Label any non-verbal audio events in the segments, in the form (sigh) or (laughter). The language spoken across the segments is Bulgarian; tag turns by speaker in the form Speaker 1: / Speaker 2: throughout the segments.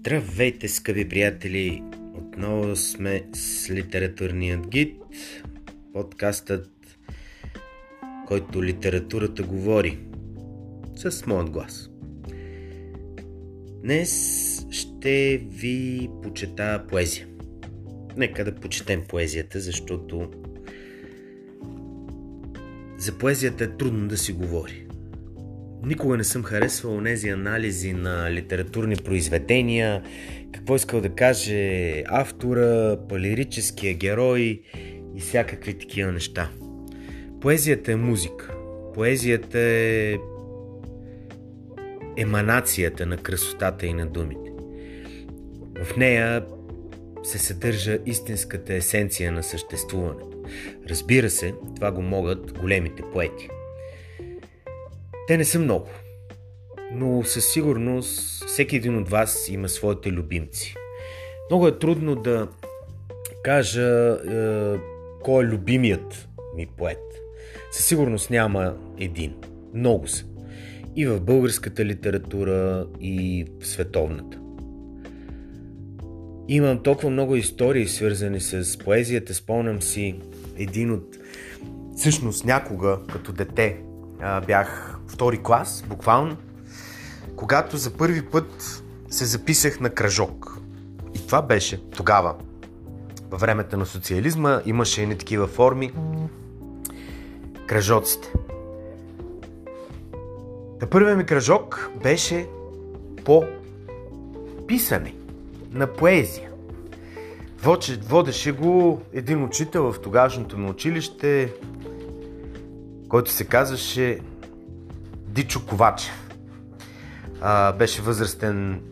Speaker 1: Здравейте, скъпи приятели! Отново сме с литературният гид, подкастът, който литературата говори с моят глас. Днес ще ви почета поезия. Нека да почетем поезията, защото за поезията е трудно да си говори. Никога не съм харесвал тези анализи на литературни произведения, какво искал да каже автора, палерическия герой и всякакви такива неща. Поезията е музика. Поезията е еманацията на красотата и на думите. В нея се съдържа истинската есенция на съществуването. Разбира се, това го могат големите поети – те не са много, но със сигурност всеки един от вас има своите любимци. Много е трудно да кажа е, кой е любимият ми поет. Със сигурност няма един. Много са. И в българската литература, и в световната. Имам толкова много истории, свързани с поезията. Спомням си един от... Всъщност някога, като дете, бях втори клас, буквално, когато за първи път се записах на кръжок. И това беше тогава. Във времето на социализма имаше едни такива форми. Кръжоците. Та първият ми кръжок беше по писане на поезия. Водеше го един учител в тогашното ми училище, който се казваше Дичо Ковачев. А, беше възрастен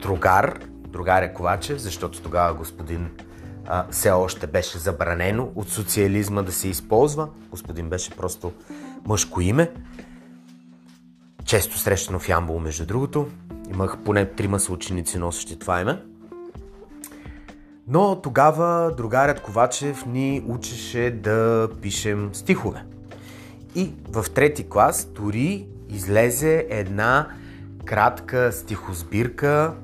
Speaker 1: другар, другаря Ковачев, защото тогава господин а, все още беше забранено от социализма да се използва. Господин беше просто мъжко име. Често срещано в Ямбол, между другото. Имах поне трима съученици носещи това име. Но тогава другарят Ковачев ни учеше да пишем стихове. И в трети клас дори излезе една кратка стихосбирка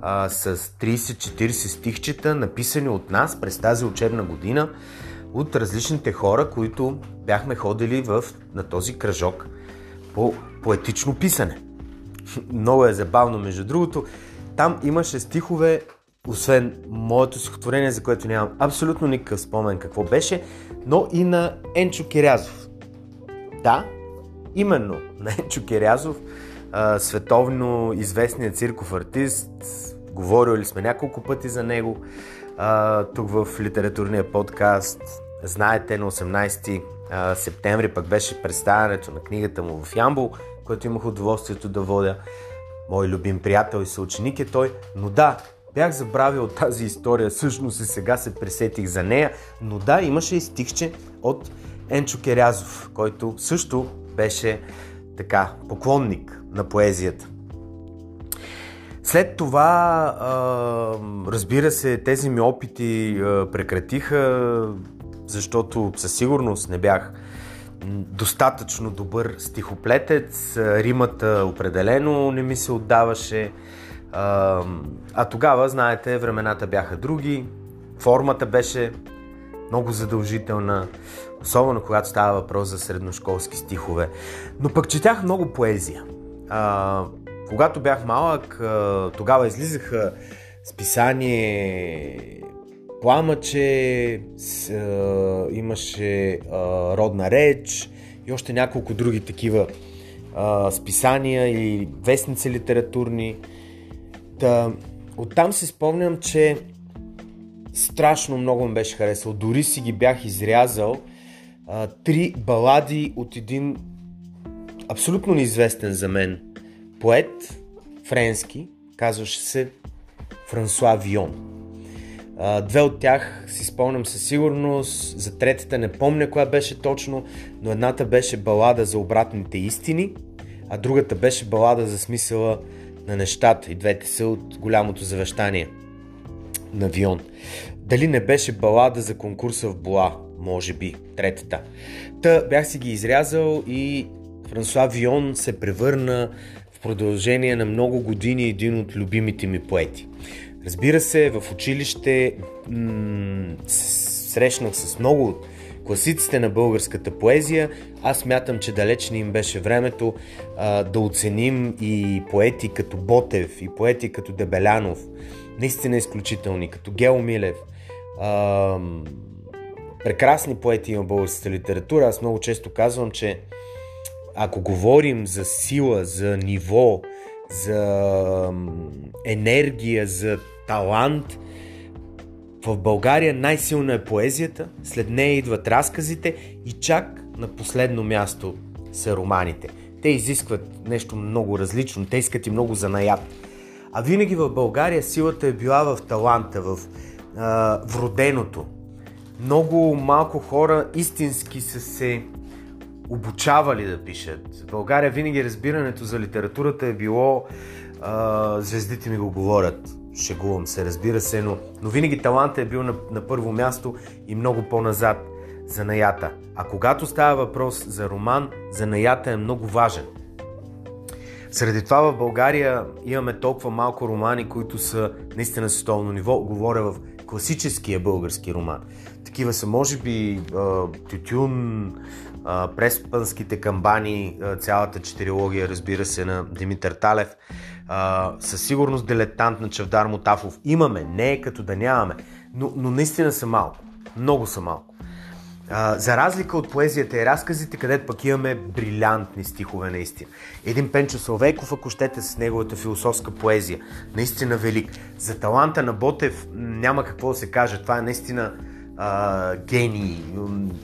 Speaker 1: а, с 30-40 стихчета, написани от нас през тази учебна година от различните хора, които бяхме ходили в, на този кръжок по поетично писане. (laughs) Много е забавно, между другото. Там имаше стихове, освен моето стихотворение, за което нямам абсолютно никакъв спомен какво беше, но и на Енчо Кирязов. Да, именно на Енчо Кирязов, световно известният цирков артист. Говорили сме няколко пъти за него тук в литературния подкаст. Знаете, на 18 а, септември пък беше представянето на книгата му в Ямбол, което имах удоволствието да водя. Мой любим приятел и съученик е той. Но да, бях забравил тази история, всъщност и сега се пресетих за нея. Но да, имаше и стихче от Енчо Керязов, който също беше така поклонник на поезията. След това, разбира се, тези ми опити прекратиха, защото със сигурност не бях достатъчно добър стихоплетец, римата определено не ми се отдаваше. А тогава, знаете, времената бяха други, формата беше много задължителна, особено когато става въпрос за средношколски стихове. Но пък четях много поезия. А, когато бях малък, а, тогава излизаха списание Пламъче, с, а, имаше а, Родна реч и още няколко други такива а, списания и вестници литературни. Та, оттам си спомням, че страшно много ми беше харесал. Дори си ги бях изрязал а, три балади от един абсолютно неизвестен за мен поет, френски, казваше се Франсуа Вион. А, две от тях си спомням със сигурност, за третата не помня коя беше точно, но едната беше балада за обратните истини, а другата беше балада за смисъла на нещата. И двете са от голямото завещание на Вион. Дали не беше балада за конкурса в Буа, може би, третата. Та бях си ги изрязал и Франсуа Вион се превърна в продължение на много години един от любимите ми поети. Разбира се, в училище м- срещнах с много от класиците на българската поезия. Аз мятам, че далеч не им беше времето а, да оценим и поети като Ботев, и поети като Дебелянов. Наистина изключителни, като Гео Милев. А, прекрасни поети има българската литература. Аз много често казвам, че ако говорим за сила, за ниво, за енергия, за талант, в България най-силна е поезията, след нея идват разказите и чак на последно място са романите. Те изискват нещо много различно, те искат и много занаят. А винаги в България силата е била в таланта, в а, вроденото. Много малко хора истински са се обучавали да пишат. В България винаги разбирането за литературата е било а, звездите ми го говорят. Шегувам се, разбира се, но, но винаги талантът е бил на, на първо място и много по-назад за наята. А когато става въпрос за роман, за наята е много важен. Среди това в България имаме толкова малко романи, които са наистина световно ниво. Говоря в класическия български роман. Такива са, може би, Тютюн, преспанските камбани, цялата четирилогия, разбира се, на Димитър Талев. Със сигурност дилетант на Чавдар Мотафов. Имаме, не е като да нямаме, но, но наистина са малко. Много са малко. За разлика от поезията и разказите, където пък имаме брилянтни стихове наистина. Един Пенчо Салвейков, ако щете, с неговата философска поезия. Наистина велик. За таланта на Ботев няма какво да се каже. Това е наистина а, гений.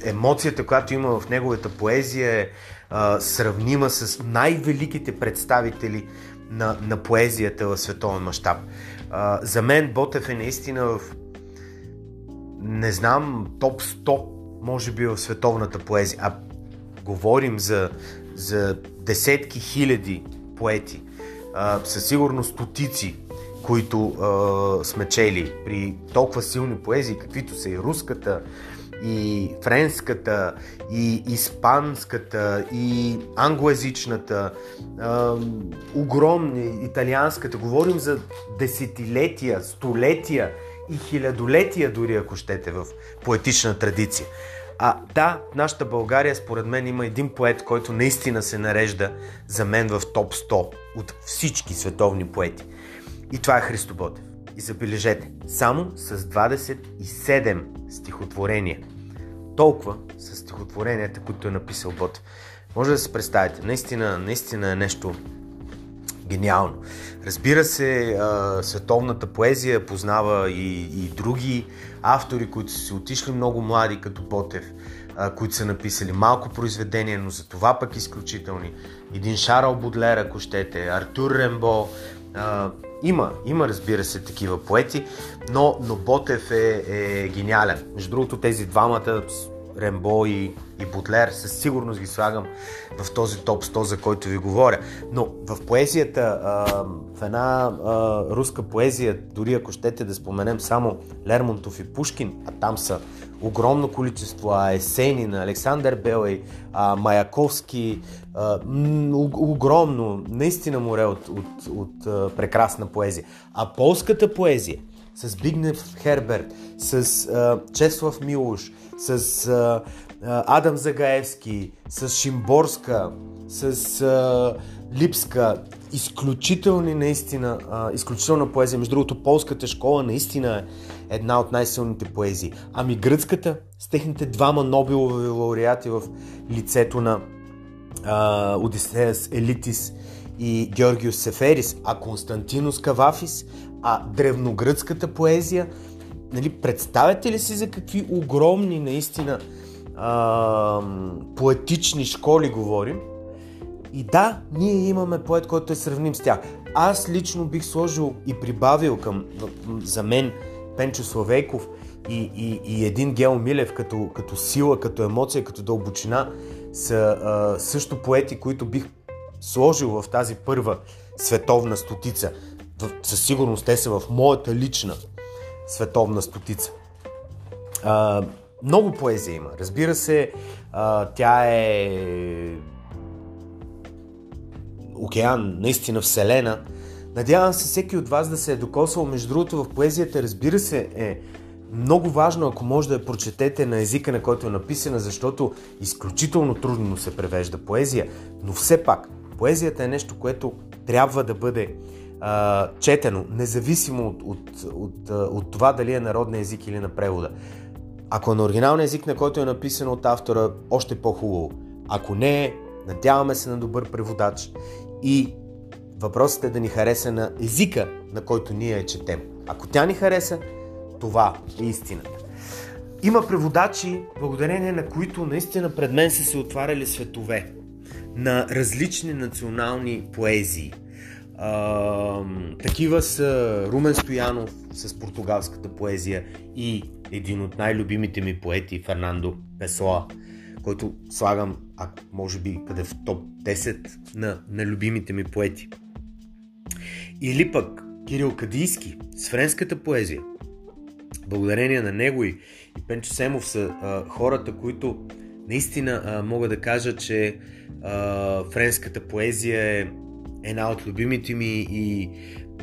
Speaker 1: Емоцията, която има в неговата поезия е а, сравнима с най-великите представители на, на поезията в световен мащаб. За мен Ботев е наистина в не знам, топ 100, може би в световната поезия. А говорим за, за десетки хиляди поети. А, със сигурност стотици които а, сме чели при толкова силни поезии, каквито са и руската, и френската, и испанската, и англоязичната, а, огромни, италианската. Говорим за десетилетия, столетия и хилядолетия дори, ако щете, в поетична традиция. А да, нашата България, според мен, има един поет, който наистина се нарежда за мен в топ 100 от всички световни поети. И това е Христо Ботев. И забележете, само с 27 стихотворения. Толкова са стихотворенията, които е написал Ботев. Може да се представите, наистина, наистина е нещо гениално. Разбира се, световната поезия познава и, и други автори, които са си отишли много млади, като Ботев, които са написали малко произведения, но за това пък изключителни. Един Шарл Будлер, ако щете, Артур Рембо, има, има разбира се такива поети, но, но Ботев е, е гениален. Между другото тези двамата, Рембо и, и Бутлер, със сигурност ги слагам в този топ 100, за който ви говоря. Но в поезията, в една руска поезия, дори ако щете да споменем само Лермонтов и Пушкин, а там са огромно количество, а Есенин, Александър Белей, а, Маяковски, а, огромно, наистина море от, от, от, от прекрасна поезия. А полската поезия с Бигнев Херберт, с а, Чеслав Милош, с а, Адам Загаевски, с Шимборска, с а, Липска, изключителни наистина, а, изключителна поезия. Между другото, полската школа наистина е една от най-силните поезии. Ами гръцката, с техните двама Нобелови лауреати в лицето на а, Одисеас Елитис и Георгиос Сеферис, а Константинос Кавафис, а древногръцката поезия, нали, представяте ли си за какви огромни наистина а, поетични школи говорим? И да, ние имаме поет, който е сравним с тях. Аз лично бих сложил и прибавил към, за мен, Пенчо Славейков и, и, и един Гео Милев като, като сила, като емоция, като дълбочина са а, също поети, които бих сложил в тази първа световна стотица. Със сигурност те са в моята лична световна стотица. А, много поезия има. Разбира се, а, тя е океан, наистина вселена. Надявам се всеки от вас да се е докосвал. Между другото, в поезията, разбира се, е много важно, ако може да я прочетете на езика, на който е написана, защото изключително трудно се превежда поезия, но все пак, поезията е нещо, което трябва да бъде четено, независимо от, от, от, от това дали е народен език или на превода. Ако е на оригиналния език, на който е написано от автора, още по-хубаво. Ако не е, надяваме се на добър преводач и въпросът е да ни хареса на езика, на който ние я четем. Ако тя ни хареса, това е истината. Има преводачи, благодарение на които наистина пред мен са се отваряли светове на различни национални поезии. Такива са Румен Стоянов с португалската поезия и един от най-любимите ми поети Фернандо Песоа, който слагам, а може би къде в топ 10 на, на любимите ми поети. Или пък Кирил Кадийски с френската поезия. Благодарение на него и, и Пенчо Семов са а, хората, които наистина а, мога да кажа, че а, френската поезия е една от любимите ми и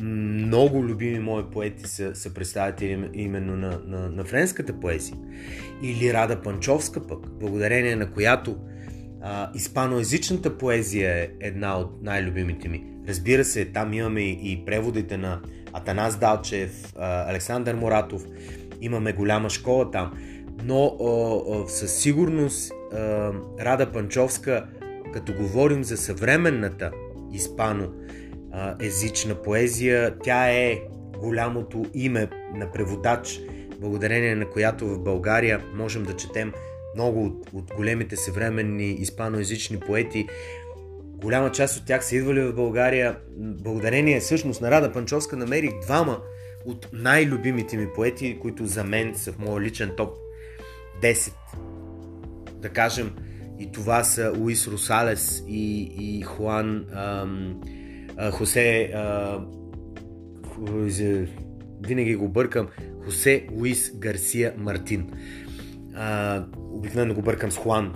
Speaker 1: много любими мои поети са, са представители именно на, на, на френската поезия. Или Рада Панчовска пък, благодарение на която а, испаноязичната поезия е една от най-любимите ми. Разбира се, там имаме и, преводите на Атанас Далчев, а, Александър Моратов, имаме голяма школа там, но а, а, със сигурност а, Рада Панчовска, като говорим за съвременната испано езична поезия. Тя е голямото име на преводач, благодарение на която в България можем да четем много от, от големите съвременни испаноязични поети. Голяма част от тях са идвали в България. Благодарение всъщност на Рада Панчовска намерих двама от най-любимите ми поети, които за мен са в моя личен топ 10. Да кажем, и това са Луис Русалес и, и Хуан ам, а, Хосе а, винаги го бъркам Хосе Луис Гарсия Мартин. Обикновено го бъркам с Хуан.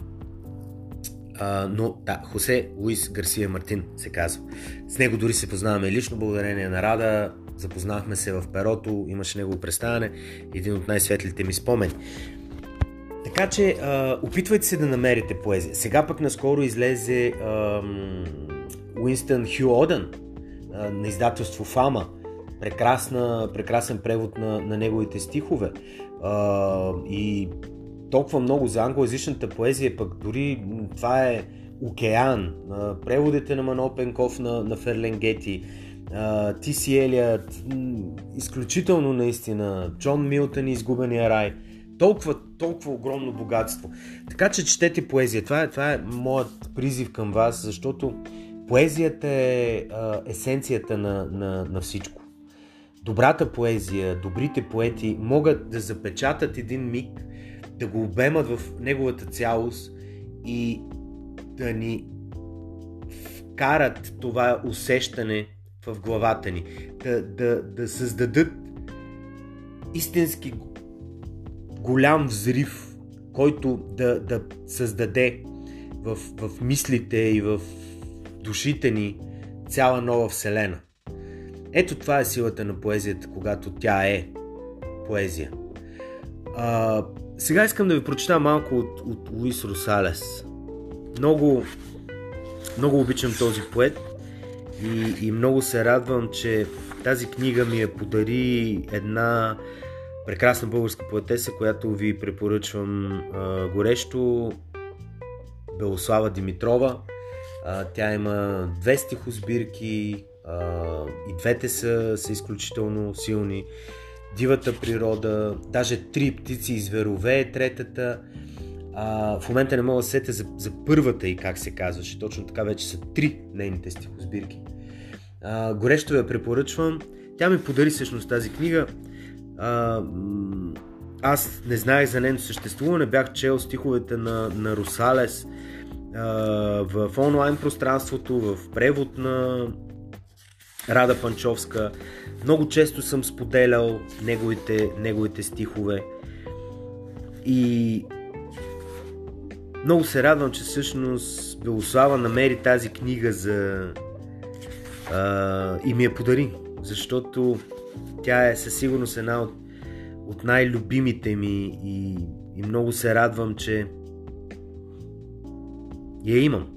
Speaker 1: А, но да, Хосе Луис Гарсия Мартин се казва. С него дори се познаваме лично, благодарение на Рада. Запознахме се в перото, имаше негово представяне, един от най-светлите ми спомени. Така че, а, опитвайте се да намерите поезия. Сега пък наскоро излезе Уинстън Хю Одън на издателство Фама. Прекрасна, прекрасен превод на, на неговите стихове. А, и толкова много за англоязичната поезия, пък дори това е океан. А, преводите на Мано Пенков на, на Ферленгети. Ти си Елият, изключително наистина. Джон Милтън и Изгубения рай толкова, толкова огромно богатство. Така че четете поезия. Това е, това е моят призив към вас, защото поезията е а, есенцията на, на, на всичко. Добрата поезия, добрите поети могат да запечатат един миг, да го обемат в неговата цялост и да ни вкарат това усещане в главата ни, да, да, да създадат истински голям взрив, който да, да създаде в, в мислите и в душите ни цяла нова вселена. Ето това е силата на поезията, когато тя е поезия. А, сега искам да ви прочета малко от, от Луис Росалес. Много, много обичам този поет и, и много се радвам, че тази книга ми я подари една прекрасна българска поетеса, която ви препоръчвам а, горещо. Белослава Димитрова. А, тя има две стихосбирки а, и двете са, са изключително силни. Дивата природа, даже три птици и зверове е третата. А, в момента не мога да сетя за, за първата и как се казваше. Точно така вече са три нейните стихосбирки. А, горещо я препоръчвам. Тя ми подари всъщност тази книга. А, аз не знаех за нейното съществуване, бях чел стиховете на, на Русалес а, в онлайн пространството, в превод на Рада Панчовска. Много често съм споделял неговите, неговите стихове и много се радвам, че всъщност Белослава намери тази книга за, а, и ми я подари, защото тя е със сигурност една от, от най-любимите ми и, и много се радвам, че я имам.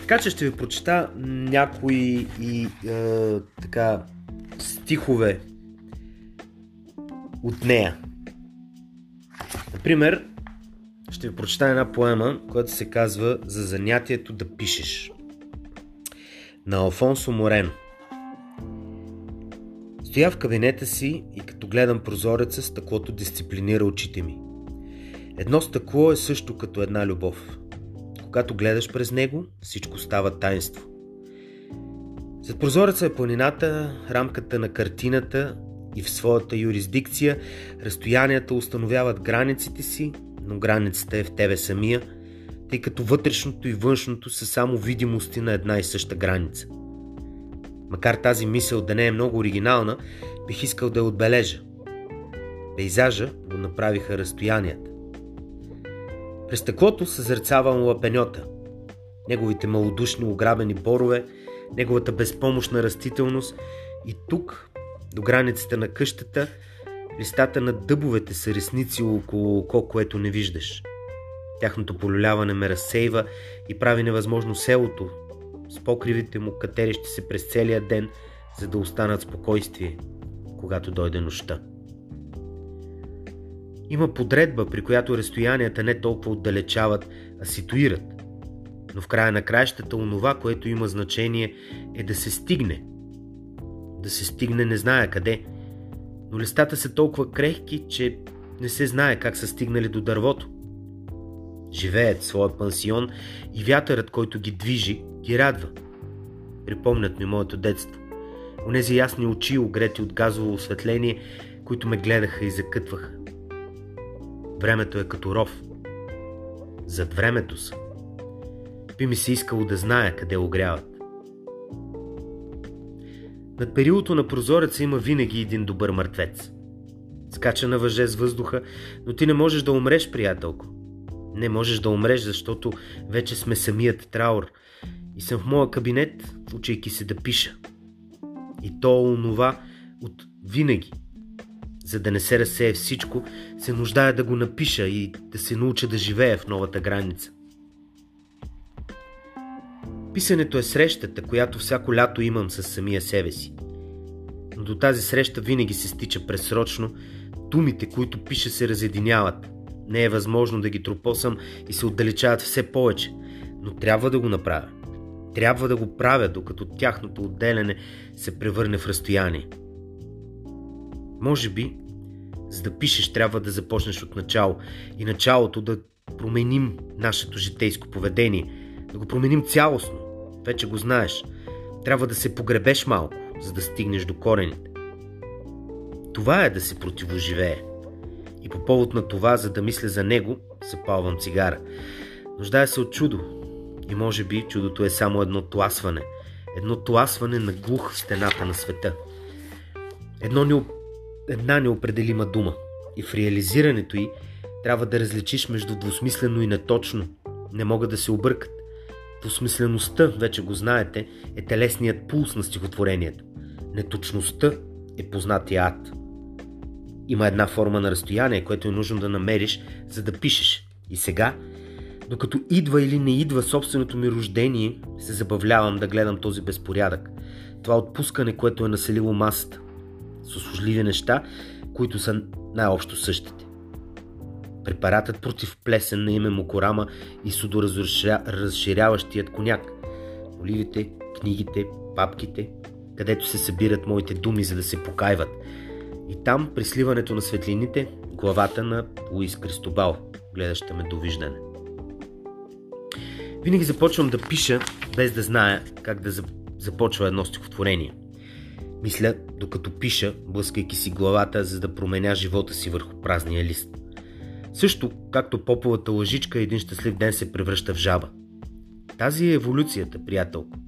Speaker 1: Така че ще ви прочета някои и е, така стихове от нея. Например, ще ви прочета една поема, която се казва За занятието да пишеш. На Алфонсо Морено. Стоя в кабинета си и като гледам прозореца, стъклото дисциплинира очите ми. Едно стъкло е също като една любов. Когато гледаш през него, всичко става таинство. Зад прозореца е планината, рамката на картината и в своята юрисдикция разстоянията установяват границите си, но границата е в тебе самия, тъй като вътрешното и външното са само видимости на една и съща граница. Макар тази мисъл да не е много оригинална, бих искал да я отбележа. Пейзажа го направиха разстоянията. През стъклото съзерцавам лапеньота, неговите малодушни ограбени борове, неговата безпомощна растителност и тук, до границата на къщата, листата на дъбовете са ресници около око, което не виждаш. Тяхното полюляване ме разсейва и прави невъзможно селото, с покривите му катерещи се през целия ден, за да останат спокойствие, когато дойде нощта. Има подредба, при която разстоянията не толкова отдалечават, а ситуират. Но в края на краищата онова, което има значение, е да се стигне. Да се стигне не зная къде. Но листата са толкова крехки, че не се знае как са стигнали до дървото. Живеят в своя пансион и вятърът, който ги движи, ги радва. Припомнят ми моето детство. Онези ясни очи, огрети от газово осветление, които ме гледаха и закътваха. Времето е като ров. Зад времето са. Би ми се искало да зная къде огряват. Над перилото на прозореца има винаги един добър мъртвец. Скача на въже с въздуха, но ти не можеш да умреш, приятелко. Не можеш да умреш, защото вече сме самият траур. И съм в моя кабинет, учейки се да пиша. И то онова от винаги – за да не се разсее всичко, се нуждая да го напиша и да се науча да живея в новата граница. Писането е срещата, която всяко лято имам с самия себе си. Но до тази среща винаги се стича пресрочно, думите, които пиша се разединяват. Не е възможно да ги тропосам и се отдалечават все повече, но трябва да го направя. Трябва да го правя, докато тяхното отделяне се превърне в разстояние. Може би, за да пишеш, трябва да започнеш от начало. И началото да променим нашето житейско поведение. Да го променим цялостно. Вече го знаеш. Трябва да се погребеш малко, за да стигнеш до корените. Това е да се противоживее. И по повод на това, за да мисля за него, се палвам цигара. Нуждая се от чудо. И може би чудото е само едно тласване. Едно тласване на глух в стената на света. Едно една неопределима дума. И в реализирането й трябва да различиш между двусмислено и неточно. Не могат да се объркат. Двусмислеността, вече го знаете, е телесният пулс на стихотворението. Неточността е познатия ад. Има една форма на разстояние, което е нужно да намериш, за да пишеш. И сега, докато идва или не идва собственото ми рождение, се забавлявам да гледам този безпорядък. Това отпускане, което е населило масата с услужливи неща, които са най-общо същите. Препаратът против плесен на име Мокорама и судоразширяващият коняк. Оливите, книгите, папките, където се събират моите думи, за да се покайват. И там, при сливането на светлините, главата на Луис Кристобал, гледаща ме довиждане. Винаги започвам да пиша, без да зная как да започва едно стихотворение – мисля, докато пиша, блъскайки си главата, за да променя живота си върху празния лист. Също, както поповата лъжичка, един щастлив ден се превръща в жаба. Тази е еволюцията, приятелко.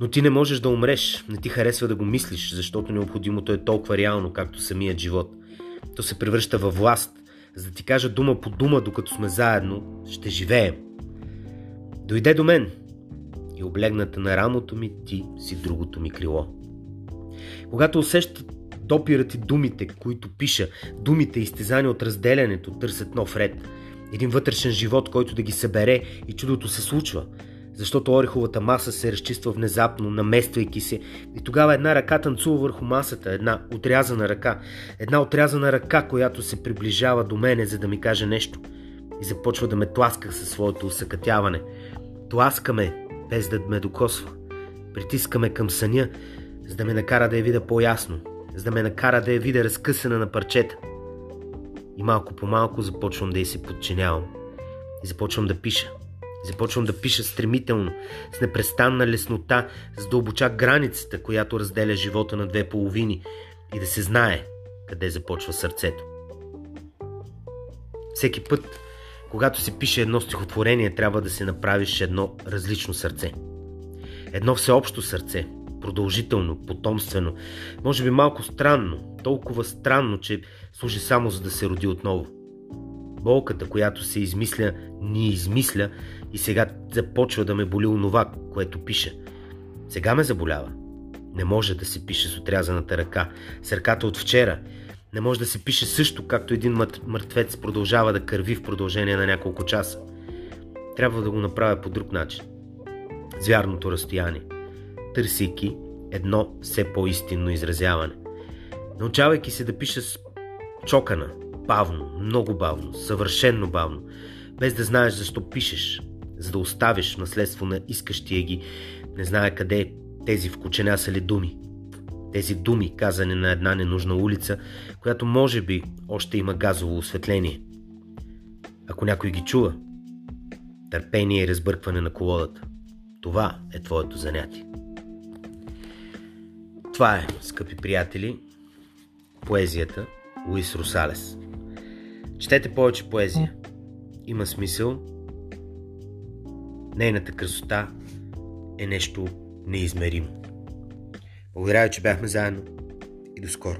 Speaker 1: Но ти не можеш да умреш, не ти харесва да го мислиш, защото необходимото е толкова реално, както самият живот. То се превръща във власт. За да ти кажа дума по дума, докато сме заедно, ще живеем. Дойде до мен. и облегната на рамото ми ти си другото ми крило. Когато усещат допират и думите, които пиша, думите изтезани от разделянето, търсят нов ред. Един вътрешен живот, който да ги събере и чудото се случва. Защото ореховата маса се разчиства внезапно, намествайки се. И тогава една ръка танцува върху масата, една отрязана ръка. Една отрязана ръка, която се приближава до мене, за да ми каже нещо. И започва да ме тласка със своето усъкътяване. Тласкаме, без да ме докосва. Притискаме към съня, за да ме накара да я видя по-ясно, за да ме накара да я видя разкъсана на парчета. И малко по малко започвам да й се подчинявам. И започвам да пиша. И започвам да пиша стремително, с непрестанна леснота, за да обуча границата, която разделя живота на две половини и да се знае къде започва сърцето. Всеки път, когато се пише едно стихотворение, трябва да се направиш едно различно сърце. Едно всеобщо сърце, продължително, потомствено, може би малко странно, толкова странно, че служи само за да се роди отново. Болката, която се измисля, ни измисля и сега започва да ме боли онова, което пише. Сега ме заболява. Не може да се пише с отрязаната ръка, с ръката от вчера. Не може да се пише също, както един мъртвец продължава да кърви в продължение на няколко часа. Трябва да го направя по друг начин. С вярното разстояние търсейки едно все по-истинно изразяване. Научавайки се да пиша с чокана, бавно, много бавно, съвършенно бавно, без да знаеш защо пишеш, за да оставиш наследство на искащия ги, не знае къде тези ли думи. Тези думи, казани на една ненужна улица, която може би още има газово осветление. Ако някой ги чува, търпение и разбъркване на колодата. Това е твоето занятие. Това е, скъпи приятели, поезията Луис Русалес. Четете повече поезия. Има смисъл. Нейната красота е нещо неизмеримо. Благодаря ви, че бяхме заедно и до скоро.